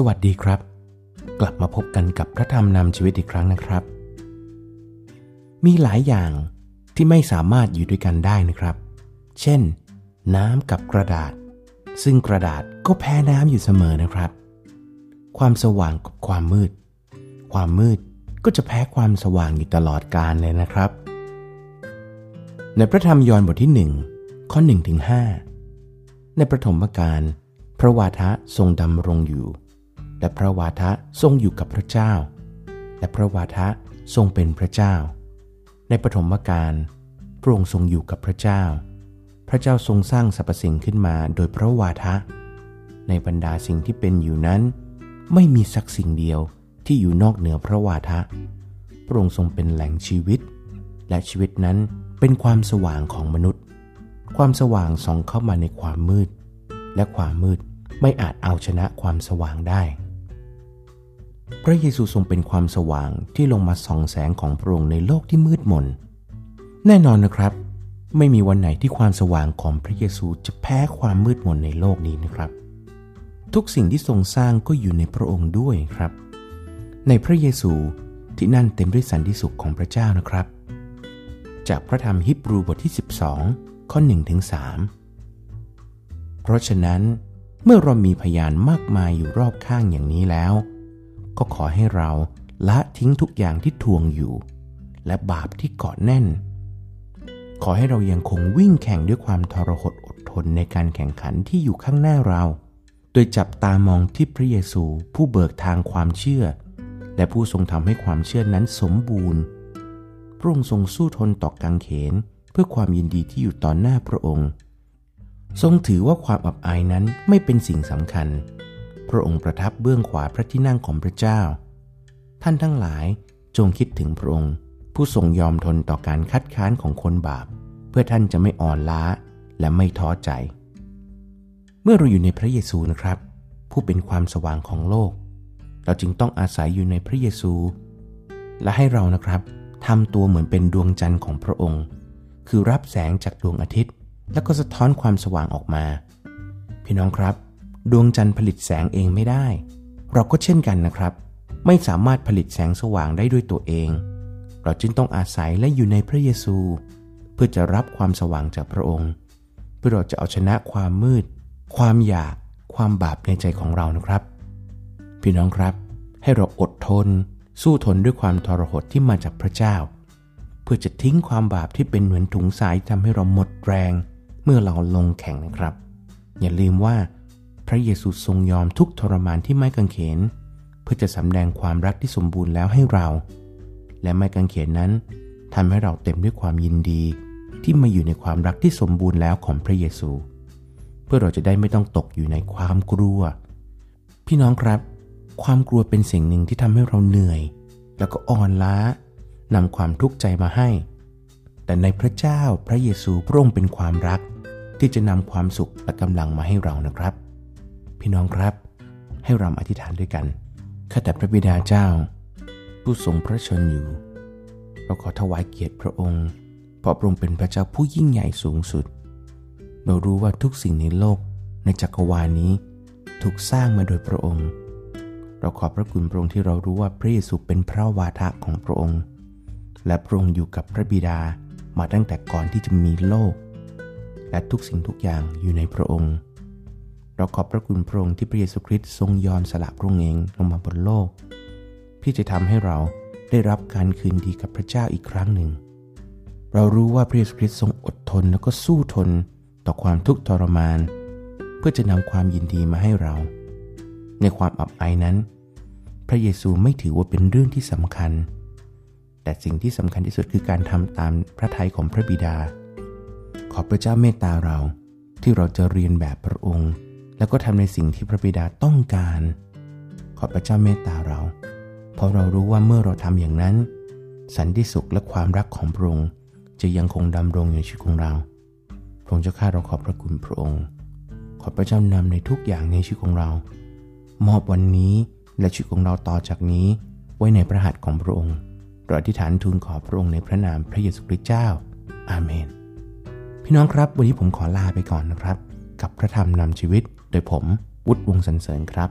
สวัสดีครับ กลับมาพบกันกับพระธรรมนำชีวิตอีกครั้งนะครับ มีหลายอย่างที่ไม่สามารถอยู่ด้วยกันได้นะครับ เช่น น้ำกับกระดาษ ซึ่งกระดาษก็แพ้น้ำอยู่เสมอนะครับ ความสว่างกับความมืด ความมืดก็จะแพ้ความสว่างอยู่ตลอดกาลเลยนะครับ ในพระธรรมยอห์นบทที่ 1 ข้อ1ถึง5ในประถมกาลพระวาทะทรงดำรงอยู่ และพระวาทะทรงอยู่กับพระเจ้า และพระวาทะทรงเป็นพระเจ้า ในปฐมกาลพระองค์ทรงอยู่กับพระเจ้า พระเจ้าทรงสร้างสรรพสิ่งขึ้นมาโดยพระวาทะ ในบรรดาสิ่งที่เป็นอยู่นั้น ไม่มีสักสิ่งเดียวที่อยู่นอกเหนือพระวาทะ พระองค์ทรงเป็นแหล่งชีวิต และชีวิตนั้นเป็นความสว่างของมนุษย์ ความสว่างส่องเข้ามาในความมืด และความมืดไม่อาจเอาชนะความสว่างได้ พระเยซูทรงเป็นความสว่างที่ลงมาส่องแสงของพระองค์ในโลกที่มืดมน แน่นอนนะครับ ไม่มีวันไหนที่ความสว่างของพระเยซูจะแพ้ความมืดมนในโลกนี้นะครับ ทุกสิ่งที่ทรงสร้างก็อยู่ในพระองค์ด้วยครับ ในพระเยซูที่นั่นเต็มด้วยสันติสุขของพระเจ้านะครับ จากพระธรรมฮิบรูบทที่ 12 ข้อ1ถึง3เพราะฉะนั้นเมื่อเรามีพยานมากมายอยู่รอบข้างอย่างนี้แล้ว ก็ขอให้เราละทิ้งทุกอย่างที่ทวงอยู่ และบาปที่เกาะแน่น ขอให้เรายังคงวิ่งแข่งด้วยความทรหดอดทนในการแข่งขันที่อยู่ข้างหน้าเรา โดยจับตามองที่พระเยซูผู้เบิกทางความเชื่อ และผู้ทรงทำให้ความเชื่อนั้นสมบูรณ์ พระองค์ทรงสู้ทนต่อกังเขนเพื่อความยินดีที่อยู่ต่อหน้าพระองค์ ทรงถือว่าความอับอายนั้นไม่เป็นสิ่งสำคัญ พระองค์ประทับเบื้องขวาพระที่นั่งของพระเจ้า ท่านทั้งหลายจงคิดถึงพระองค์ ผู้ทรงยอมทนต่อการคัดค้านของคนบาป เพื่อท่านจะไม่อ่อนล้าและไม่ท้อใจ เมื่อเราอยู่ในพระเยซูนะครับ ผู้เป็นความสว่างของโลก เราจึงต้องอาศัยอยู่ในพระเยซู และให้เรานะครับทำตัวเหมือนเป็นดวงจันทร์ของพระองค์ คือรับแสงจากดวงอาทิตย์ แล้วก็สะท้อนความสว่างออกมา พี่น้องครับ ดวงจันทร์ผลิตแสงเองไม่ได้ เราก็เช่นกันนะครับ ไม่สามารถผลิตแสงสว่างได้ด้วยตัวเอง เราจึงต้องอาศัยและอยู่ในพระเยซู เพื่อจะรับความสว่างจากพระองค์ เพื่อเราจะเอาชนะความมืด ความอยาก ความบาปในใจของเรานะครับ พี่น้องครับ ให้เราอดทน สู้ทนด้วยความทรหดที่มาจากพระเจ้า เพื่อจะทิ้งความบาปที่เป็นเหมือนถุงสายทำให้เราหมดแรง เมื่อเราลงแข่งนะครับ อย่าลืมว่า พระเยซูทรงยอมทุกทรมานที่ไม้กางเขน เพื่อจะสำแดงความรักที่สมบูรณ์แล้วให้เรา และไม้กางเขนนั้นทำให้เราเต็มด้วยความยินดีที่มาอยู่ในความรักที่สมบูรณ์แล้วของพระเยซู เพื่อเราจะได้ไม่ต้องตกอยู่ในความกลัว พี่น้องครับ ความกลัวเป็นสิ่งหนึ่งที่ทำให้เราเหนื่อย แล้วก็อ่อนล้านำความทุกข์ใจมาให้ แต่ในพระเจ้าพระเยซูพระองค์เป็นความรัก ที่จะนำความสุขและกำลังมาให้เรานะครับ พี่น้องครับ ให้ราอธิษฐานด้วยกัน ข้าแต่พระบิดาเจ้า ผู้ทรงพระชนอยู่ เราขอถวายเกียรติพระองค์เพราะพระองค์เป็นพระเจ้าผู้ยิ่งใหญ่สูงสุด เรารู้ว่าทุกสิ่งในโลกในจักรวาลนี้ถูกสร้างมาโดยพระองค์ เราขอบพระคุณพระองค์ที่เรารู้ว่าพระเยซูเป็นพระวาทะของพระองค์ และพระองค์อยู่กับพระบิดามาตั้งแต่ก่อนที่จะมีโลก และทุกสิ่งทุกอย่างอยู่ในพระองค์ เราขอบพระคุณพระองค์ที่พระเยซูคริสต์ทรงยอมสละพระองค์เองลงมาบนโลกพี่จะทำให้เราได้รับการคืนดีกับพระเจ้าอีกครั้งหนึ่ง เรารู้ว่าพระเยซูคริสต์ทรงอดทนแล้วก็สู้ทนต่อความทุกข์ทรมาน เพื่อจะนำความยินดีมาให้เรา ในความอับอายนั้น พระเยซูไม่ถือว่าเป็นเรื่องที่สำคัญ แต่สิ่งที่สำคัญที่สุดคือการทำตามพระทัยของพระบิดา ขอพระเจ้าเมตตาเราที่เราจะเรียนแบบพระองค์ แล้วก็ทำในสิ่งที่พระบิดาต้องการ ขอพระเจ้าเมตตาเรา เพราะเรารู้ว่าเมื่อเราทำอย่างนั้น สันติสุขและความรักของพระองค์จะยังคงดำรงอยู่ในชีวิตของเราพระองค์เจ้าข้าเราขอบพระคุณพระองค์ ขอพระเจ้านำในทุกอย่างในชีวิตของเรา มอบวันนี้และชีวิตของเราต่อจากนี้ไว้ในพระหัตถ์ของพระองค์เราอธิษฐานทูลขอพระองค์ในพระนามพระเยซูคริสต์เจ้า อาเมน พี่น้องครับวันนี้ผมขอลาไปก่อนนะครับ กับพระธรรมนำชีวิต โดยผมวุฒิวงสันเสริญครับ